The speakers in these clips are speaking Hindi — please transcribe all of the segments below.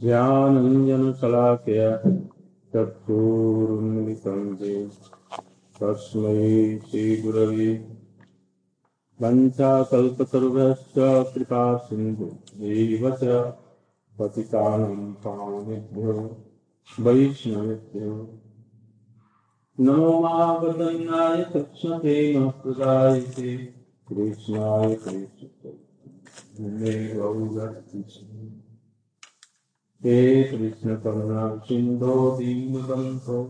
ज्ञानञ्जनशलाकय चक्षुरुन्मिलितं तस्मै श्रीगुरवे वञ्चाकल्पतरुभ्यश्च कृपा च पतितानं पावनेभ्यो वैष्णवेभ्यो। नमो कृष्णप्रेमप्रदायते कृष्णाय कृष्ण। हे कृष्ण करुणा सिन्धो दीनबन्धो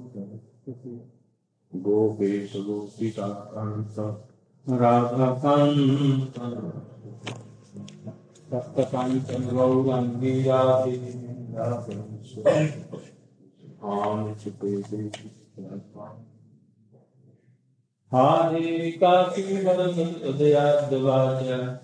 गोपेश गोपिका कान्त राधाकान्त सप्तकाञ्चन गौरङ्गी हारे काशीवरदयाद्वाच ज्ञाति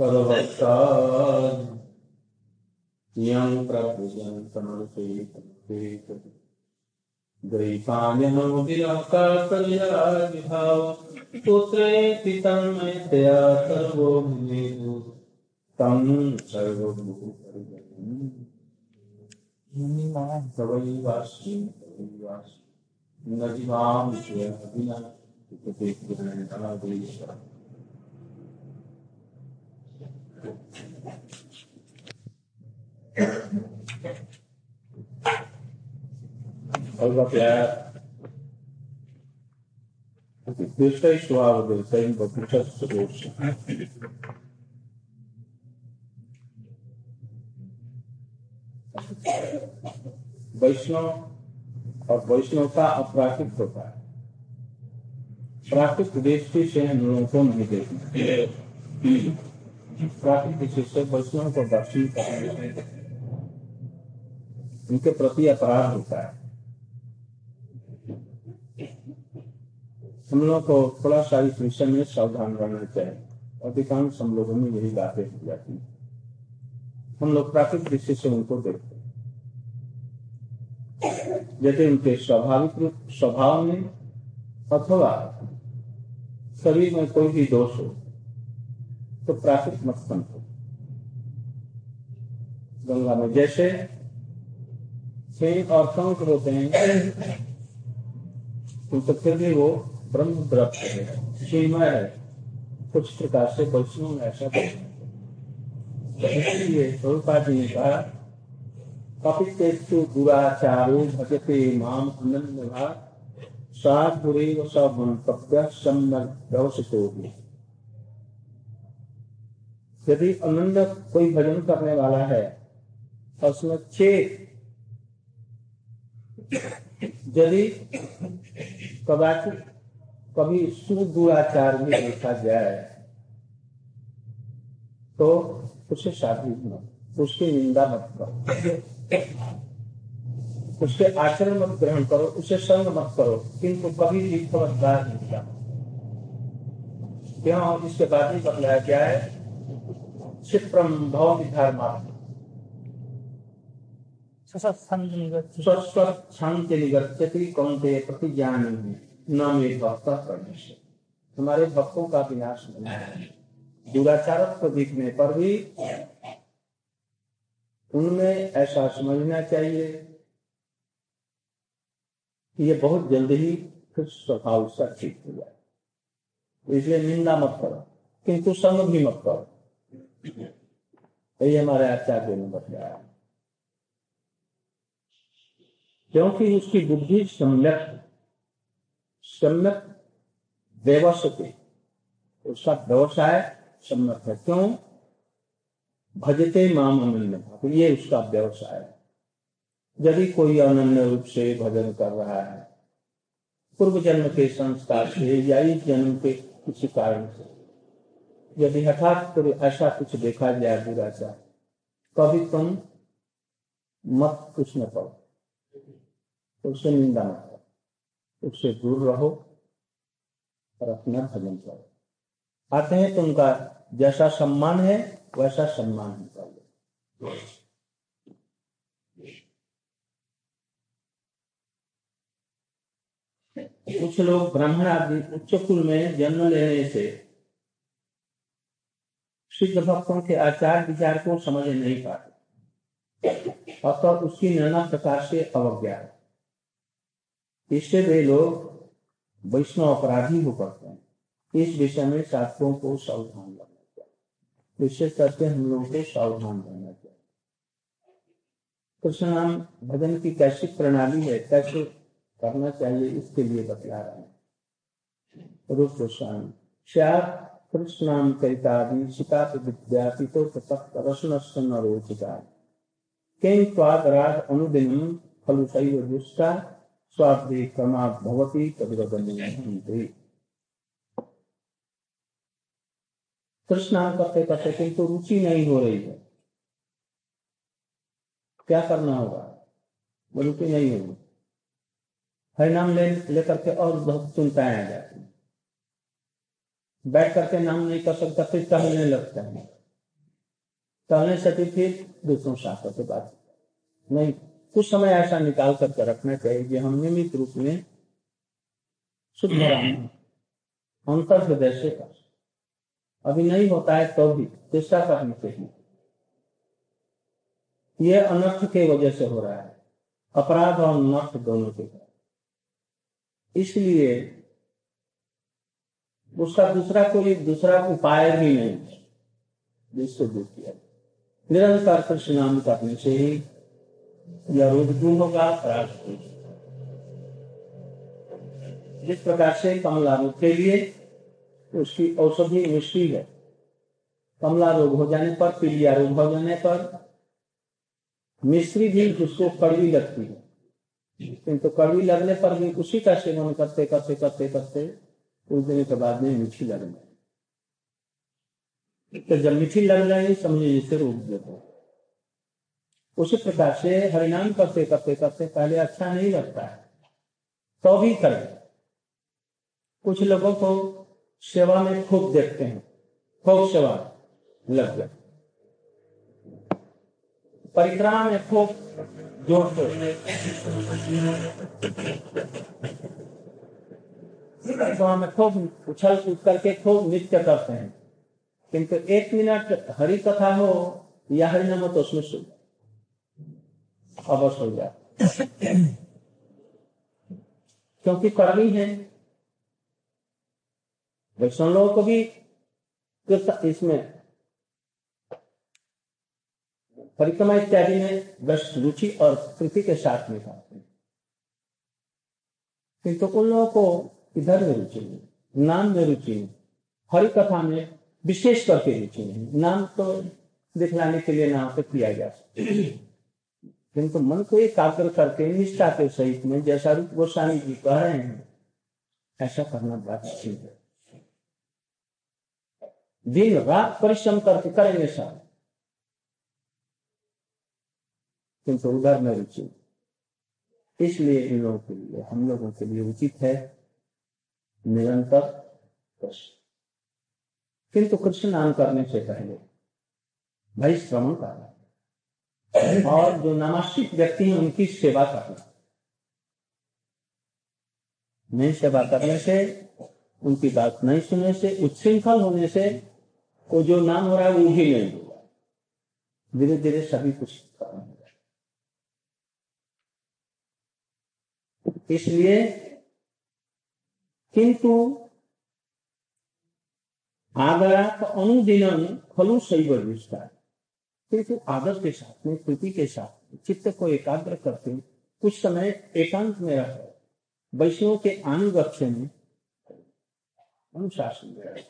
परभक्ताय यं प्रभुजन्तमर्पयेत् दैपायनो विराकाकर्याविभाव पुत्रेति तन्मयतया सर्वो मुनेषु तं सर्वभूतरिजनं तवैवास्मि तवैवास्मि न जीवां किरणतलादेश्वर और Sudosh. वैष्णव और वैष्णव का अपराकृत होता है प्राकृत दृष्टि से हम लोगों को नहीं देखना दृष्टि से वैष्णव को दर्शन करने उनके प्रति अपराध होता है। हम लोग को थोड़ा सा इस विषय में सावधान रहना चाहिए। अधिकांश हम लोगों में यही बातें हो जाती है। हम लोग प्राकृतिक दृष्टि से उनको देखते हैं। जैसे उनके स्वाभाविक रूप, स्वभाव में अथवा शरीर में कोई भी दोष हो तो प्राकृतिक मत समझो गंगा में जैसे और शंख होते हैं तो फिर भी वो ब्रह्म द्रव्य है। सीमा है, कुछ प्रकार से वैष्णव में ऐसा इसलिए स्वरूपा जी ने कहा कपितेषु दुराचारो भजते माम अनन्य सात बुरे व सब मंतव्य व्यवसितो यदि अनंत कोई भजन करने वाला है और उसमें छे यदि कदाचित कभी सुदुराचार भी देखा जाए तो उसे शादी मत उसकी निंदा मत करो। उसके आचरण मत ग्रहण करो, उसे संग मत करो, किंतु कभी भी समझदार नहीं किया क्यों? इसके बाद ही बतलाया क्या है? क्षिप्रम भव विधार मात्र शांति निगच्छति कौनते प्रतिज्ञान न में भक्त परमेश्वर हमारे भक्तों का विनाश नहीं। है दुराचारत्व दिखने पर भी उनमें ऐसा समझना चाहिए कि ये बहुत जल्द ही फिर स्वभाव सा ठीक हो जाए। इसलिए निंदा मत करो किंतु संग भी मत करो। यही हमारे आचार्य ने बताया क्योंकि उसकी बुद्धि सम्यक सम्यक व्यवस्थित उसका व्यवसाय सम्यक है क्यों भजते माम अनन्य तो ये उसका व्यवसाय है यदि कोई अनन्य रूप से भजन कर रहा है पूर्व जन्म के संस्कार से या इस जन्म के किसी कारण से यदि हठात तो ऐसा कुछ देखा जाए बुरा सा, कभी तुम मत कुछ न करो उससे निंदा न करो। उससे दूर रहो और अपना भजन करो। आते हैं तो उनका जैसा सम्मान है, वैसा सम्मान है। कुछ लोग ब्राह्मण आदि उच्च कुल में जन्म लेने से सिद्ध भक्तों के आचार विचार को समझ नहीं पाते। अतः तो उसकी नाना प्रकार से अवज्ञा है। इससे वे लोग वैष्णव अपराधी हो पड़ते हैं। इस विषय में शास्त्रों को सावधान रखना चाहिए। विशेष करके हम लोगों को सावधान रहना चाहिए। कृष्ण नाम भजन की कैसी प्रणाली है, कैसे करना चाहिए, इसके लिए बतला रहे हैं। रूप गोस्वामी श्यार कृष्णाम करितादि शिका विद्यापितो रसन रोचिका। किं त्वादराज अनुदिनम खलु शैव दुष्टा स्वार्थी क्रमात् भवती तदवदन्ति कृष्णाम करते करते किंतु रुचि नहीं हो रही है। क्या करना होगा? रुचि नहीं होगी। हरिनाम ले, लेकर के और बहुत चिंताएँ आ जाती बैठ करके नाम नहीं कर सकता, फिर टहलने लगता है। टहलने से फिर दूसरों शास्त्र से बात। नहीं, कुछ समय ऐसा निकाल करके रखना चाहिए कि हम नियमित रूप में शुद्ध राम अंतर हृदय से कर अभी नहीं होता है तो भी चेष्टा करनी चाहिए यह अनर्थ के वजह से हो रहा है। अपराध और अनर्थ दोनों के। इसलिए उसका दूसरा कोई दूसरा उपाय भी नहीं जिसको दूर किया। निरंतर कृष्ण नाम करने से ही यह रोग दूर होगा अपराध जिस प्रकार से कमला रोग के लिए उसकी औषधि मिश्री है। कमला रोग हो जाने पर, पीलिया रोग हो जाने पर, मिश्री भी उसको कड़वी लगती है। किंतु तो कड़वी लगने पर भी उसी का सेवन करते करते करते करते कुछ दिन के बाद में मीठी लगने तो जब मीठी लग जाएगी समझिए जिसे रोक देते उसी प्रकार से हरिनाम करते करते करते पहले अच्छा नहीं लगता है। तो भी करें। कुछ लोगों को सेवा में खूब देखते हैं। खूब सेवा लग गए परिक्रमा में खूब ज़ोर से में खूब उछल कूद करके खूब नृत्य करते हैं। किंतु एक मिनट हरि कथा हो, या हरि नाम तो उसमें सुन। अवश्य हो जाए क्योंकि कड़वी है। वैष्णव लोगों को भी इसमें परिक्रमा इत्यादि में बस रुचि और कृति के साथ में खाते हैं। किंतु तो उन लोगों को इधर में रुचि नहीं, नाम में रुचि नहीं, हरि कथा में विशेष करके रुचि नहीं। नाम तो दिखलाने के लिए नाम पे किया जा सकता किंतु तो मन को एकाग्र करके, निष्ठा के सहित में, जैसा रूप गोस्वामी जी कह रहे हैं, ऐसा करना बात है। दिन रात परिश्रम करके करेंगे साथ किंतु उधर में रुचि इसलिए इन लोगों के लिए, हम लोगों के लिए उचित है निरंतर कृष्ण। किंतु कृष्ण नाम करने से पहले भाई श्रवण करना। और जो नामाश्रित व्यक्ति हैं, उनकी सेवा करना। नहीं सेवा करने से, उनकी बात नहीं सुनने से, उच्छृंखल होने से वो जो नाम हो रहा है, वो ही नहीं होगा। धीरे धीरे सभी कुछ करना इसलिए किंतु आदरात अनुदिन खलु शैव विस्तार किंतु आदर के साथ में, प्रीति के साथ चित्त को एकाग्र करते कुछ समय एकांत में रह वैष्णव के अनुगत्य में अनुशासन में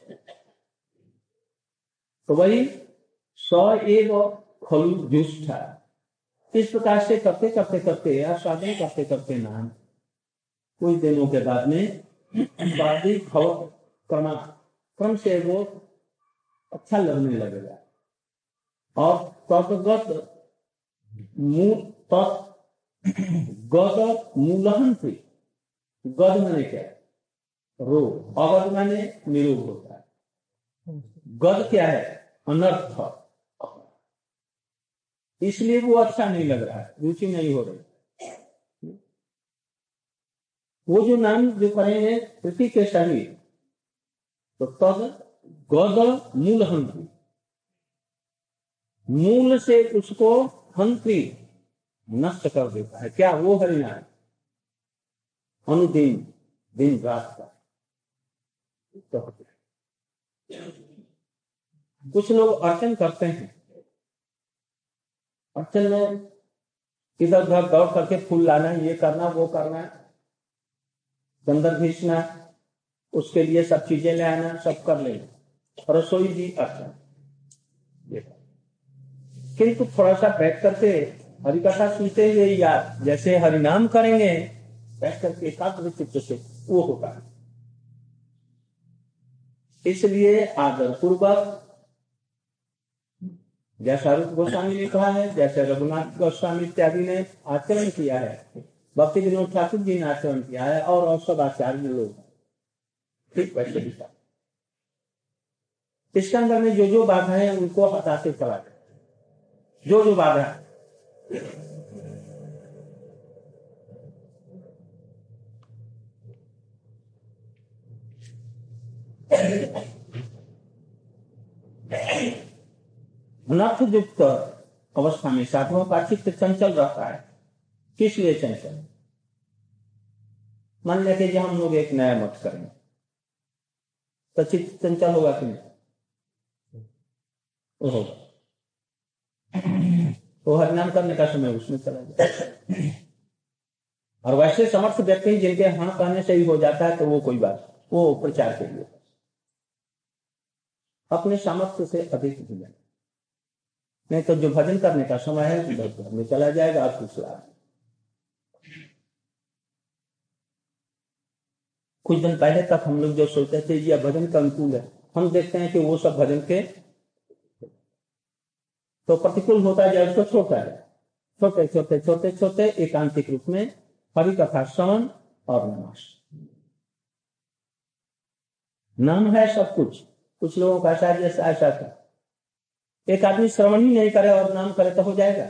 तो वही स्व एव खलु जुष्ठा इस प्रकार से करते करते करते आस्वादन करते करते नाम, कुछ दिनों के बाद में करना। क्रम से वो अच्छा लगने लगेगा। और तत्गत मूल गद मूलहन से गद मैंने क्या? रोग अगध मैंने निरोग होता है। गद क्या है? अनर्थ। इसलिए वो अच्छा नहीं लग रहा है। रुचि नहीं हो रही। वो जो नाम जो करेंगे प्रति के शरीर तो तद गद मूल हंत्री। मूल से उसको हंत्री नष्ट कर देता है। क्या वो हरिनाम? अनुदिन, दिन रात का। कुछ लोग अर्चन करते हैं। अर्चन में इधर उधर दौड़ करके फूल लाना, ये करना, वो करना। चंदर भीषना उसके लिए सब चीज़ें ले आना, सब कर लेना रसोई भी अर्चन किंतु थोड़ा सा बैठ करके हरि कथा सुनते हुए या जैसे हरिनाम करेंगे, बैठ करके एकाग्र चित्त से वो होगा इसलिए आदर पूर्वक, जैसा रूप गोस्वामी ने कहा है, जैसे रघुनाथ गोस्वामी इत्यादि ने आचरण किया है। भक्ति विनोद ठाकुर जी ने आचरण किया है और और सब आचार्य लोग ठीक, वैसे भी इसके अंदर में जो जो बाधा है, उनको हटाते चला जाए जो जो बाधा अनर्थ युक्त अवस्था में साधुओं का चित्त चंचल रहता है। किस लिए चंचल मान लेते कि हम लोग एक नया मत करें। तो चित्त चंचल होगा कि नहीं? होगा तो हरिनाम करने का समय उसमें चला जाए और वैसे समर्थ व्यक्ति जिनके हाँ कहने से ही हो जाता है तो वो कोई बात वो प्रचार के लिए। अपने सामर्थ्य से अधिक नहीं। तो जो भजन करने का समय है, उधर में चला जाएगा आप कुछ लाभ कुछ दिन पहले तक हम लोग जो सोचते थे यह भजन का अनुकूल है। हम देखते हैं कि वो सब भजन के तो प्रतिकूल होता जाए उसको छोटा है। छोटे छोटे छोटे छोटे एकांतिक रूप में हरि कथा श्रवण और नमाश नाम है सब कुछ। कुछ लोगों का शायद ऐसा था। एक आदमी श्रवण ही नहीं करे और नाम करे तो हो जाएगा।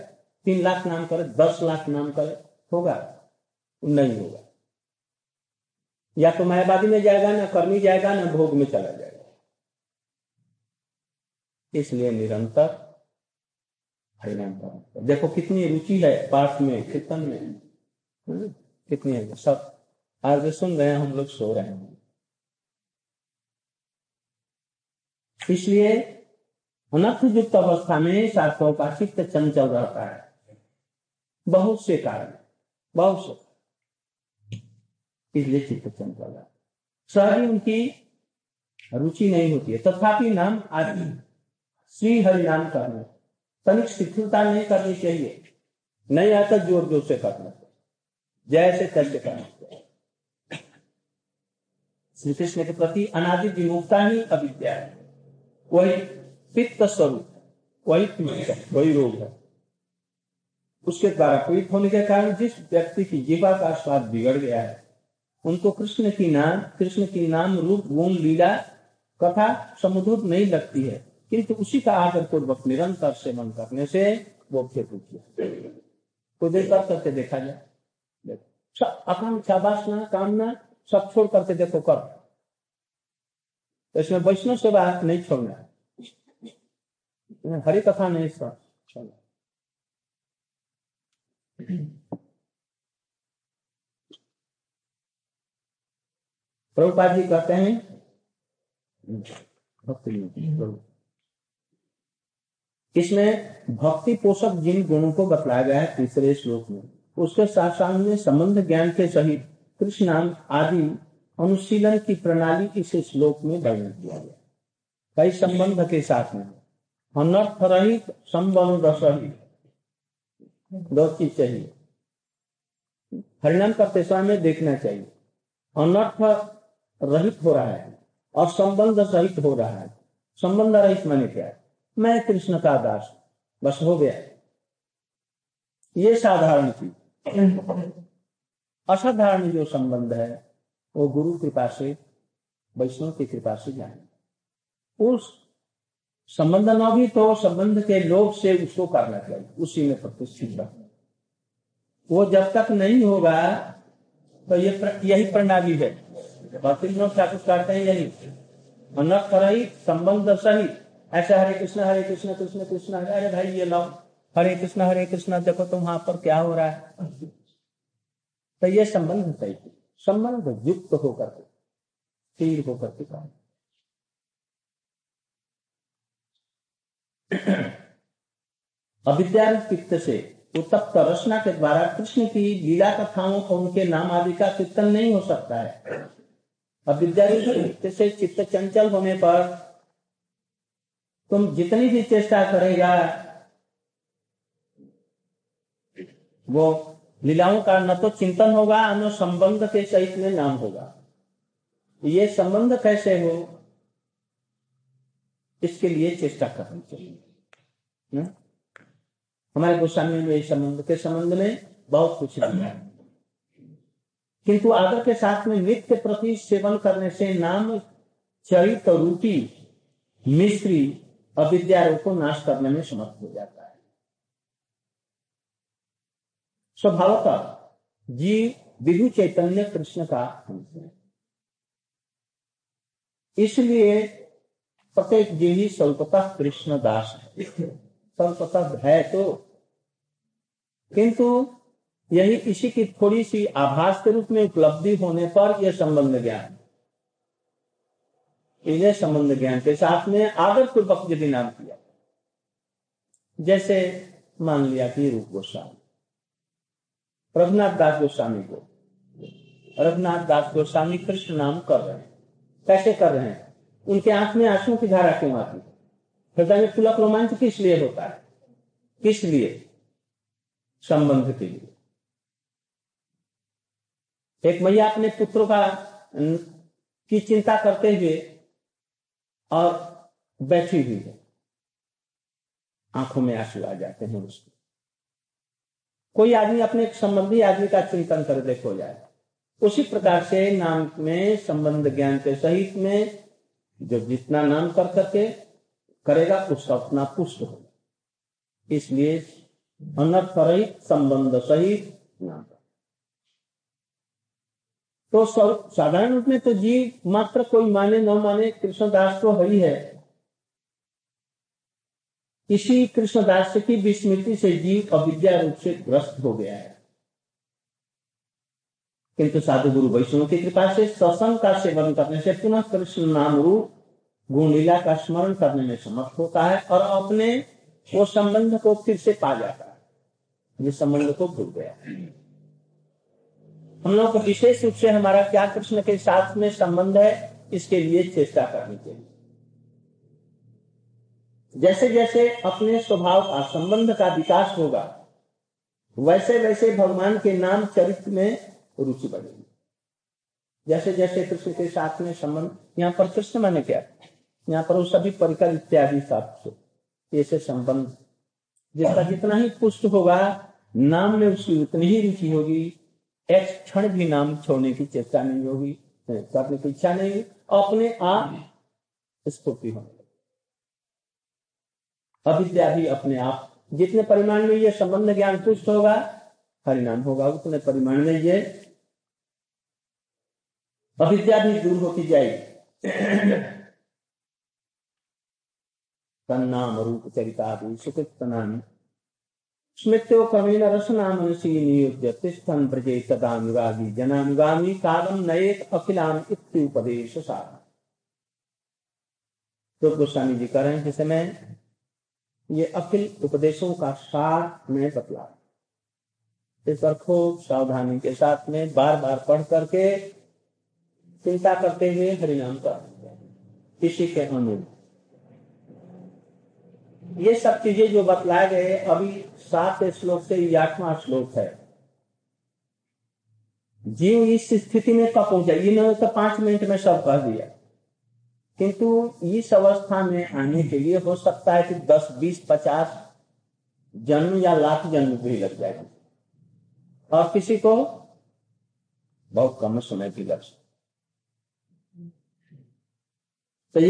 तीन लाख नाम करे, दस लाख नाम करे, होगा। नहीं होगा। या तो मायावादी में जाएगा, ना कर्मी जाएगा, ना भोग में चला जाएगा। इसलिए निरंतर हरिनाम का देखो कितनी रुचि है पाठ में, कीर्तन में। कितनी है, सब। आज सुन रहे हैं, हम लोग सो रहे हैं। इसलिए अनर्थ युक्त अवस्था में शास्त्रों का चित्त चंचल रहता है। बहुत से कारण, बहुत से। इसलिए चित्त चंचल रहता सहरी उनकी रुचि नहीं होती है। तथापि नाम आदि, श्री हरि नाम करना तनिक शिथिलता नहीं करनी चाहिए। नहीं आता ज़ोर ज़ोर से करना जैसे तैसे करना श्री कृष्ण के प्रति अनादि विमुक्ता ही अविद्या है। वही पित्त स्वरूप वही पित्त वही रोग है। उसके द्वारा पीड़ित होने के कारण जिस व्यक्ति की जीवा का स्वाद बिगड़ गया है उनको कृष्ण की नाम कृष्ण की नाम रूप, गुण, लीला, कथा समुद्र नहीं लगती है। किंतु उसी का आदर पूर्वक निरंतर सेवन करने से वो फिर कोई देर कर करके देखा जाए। सब आकांक्षा, वासना, कामना सब छोड़ करके देखो, कर। इसमें वैष्णव सेवा नहीं छोड़ना। है हरी कथा नहीं सुना प्रभुपाद जी कहते हैं इसमें भक्ति पोषक जिन गुणों को बतलाया गया है तीसरे श्लोक में, उसके साथ साथ में संबंध ज्ञान के सहित कृष्णाम आदि अनुशीलन की प्रणाली इस श्लोक में वर्णन किया गया। कई संबंध के साथ में अनर्थ रहित संबंध सहित, दो चीज़ चाहिए। हरिणाम करते समय में देखना चाहिए। अनर्थ रहित हो रहा है और संबंध सहित हो रहा है। संबंध रहित मैंने क्या है? मैं कृष्ण का दास बस हो गया। ये साधारण चीज़। असाधारण जो संबंध है वो गुरु कृपा से वैष्णव की कृपा से जाने। उस संबंध न भी तो संबंध के लोग से उसको करना चाहिए। उसी में प्रतिष्ठित रखना वो जब तक नहीं होगा तो ये प्र, यही प्रणाली है। कहते हैं यही रहित संबंध सहित ऐसे हरे कृष्ण हरे कृष्ण कृष्ण कृष्ण अरे भाई ये हरे कृष्ण हरे कृष्ण, देखो तो वहाँ पर क्या हो रहा है। तो ये संबंध सही संबंध युक्त होकर के, स्थिर होकर के काम। अविद्या चित्त से उत्तप्त रचना के द्वारा कृष्ण की लीला कथाओं को उनके नाम आदि का कीर्तन नहीं हो सकता है। अविद्या से चित्त चंचल होने पर तुम जितनी भी चेष्टा करेगा, वो लीलाओं का न तो चिंतन होगा, न संबंध के सहित में नाम होगा। ये संबंध कैसे हो? इसके लिए चेष्टा करनी चाहिए। हमारे गोस्वामी में संबंध के संबंध में बहुत कुछ दिया है। किंतु आदर के साथ में नित्य प्रति सेवन करने से नाम चरित रूपी मिश्री अविद्या को नाश करने में समर्थ हो जाता है। स्वभावतः जी विधु चैतन्य कृष्ण का है। इसलिए प्रत्येक जी ही स्वल्पता कृष्ण दास है। स्वल्पतः है तो। किंतु यही इसी की थोड़ी सी आभास के रूप में उपलब्धि होने पर यह संबंध ज्ञान इन्हें संबंध ज्ञान के साथ में आदर पूर्वक यदि नाम किया जैसे मान लिया कि रूप गोस्वामी, रघुनाथ दास गोस्वामी को, रघुनाथ दास गोस्वामी कृष्ण नाम कर रहे हैं। कैसे कर रहे हैं? उनके आँख में आँसू की धारा क्यों आती है? हृदय में पुलक रोमांच किस लिए होता है? किस लिए? संबंध के लिए। एक मैया अपने पुत्रों का की चिंता करते हुए और बैठी हुई है। आँखों में आँसू आ जाते हैं उसके। कोई आदमी अपने संबंधी आदमी का चिंतन कर देखो जाए। उसी प्रकार से नाम में संबंध ज्ञान के सहित में जो जितना नाम कर करके करेगा उसका उतना पुष्ट होगा। इसलिए अनर्थ संबंध सहित नाम। तो साधारण रूप में तो जी मात्र कोई माने, न माने, कृष्णदास तो हरी है। इसी कृष्णदास की विस्मृति से जीव अविद्या रूप से ग्रस्त हो गया है। किंतु साधु गुरु वैष्णव की कृपा से सत्संग का सेवन करने से पुनः कृष्ण नाम रूप गुण लीला का स्मरण करने में समर्थ होता है और अपने वो संबंध को फिर से पा जाता है। जिस संबंध को भूल गया। हम लोग को विशेष रूप से हमारा क्या कृष्ण के साथ में संबंध है, इसके लिए चेष्टा करनी चाहिए। जैसे जैसे अपने स्वभाव का संबंध का विकास होगा, वैसे वैसे भगवान के नाम चरित्र में रुचि बढ़ेगी। जैसे जैसे कृष्ण के साथ में संबंध, यहाँ पर कृष्ण माने क्या? यहाँ पर वो सभी परिकर इत्यादि ऐसे संबंध, जिसका जितना ही पुष्ट होगा, नाम में उसकी उतनी ही रुचि होगी। एक क्षण भी नाम छोड़ने की चेष्टा नहीं होगी करने की इच्छा नहीं होगी, अपने आप स्फूर्ति होने अविद्या भी अपने आप, जितने परिमाण में ये संबंध ज्ञान पुष्ट होगा, परिणाम होगा, उतने परिमाण में ये अविद्या भी दूर होती जाएगी। तन्नाम रूप चरिता सुकृत नाम स्मृत्यो तिष्ठन प्रजे कालम इत्युपदेश साधन तो गोस्वामी जी कह रहे हैं समय ये अखिल उपदेशों का सार में बतला इस पर खूब सावधानी के साथ में बार बार पढ़ करके चिंता करते हुए हरिनाम का इसी के अनुरूप। ये सब चीज़ें जो बतलाए गए अभी सात श्लोक से आठवां श्लोक है। जीव इस स्थिति में कब पहुँचा? इन्होंने तो पाँच मिनट में सब कह दिया। किंतु इस अवस्था में आने के लिए हो सकता है कि दस, बीस, पचास जन्म या लाख जन्म भी लग जाएगा और किसी को बहुत कम समय भी लग सकता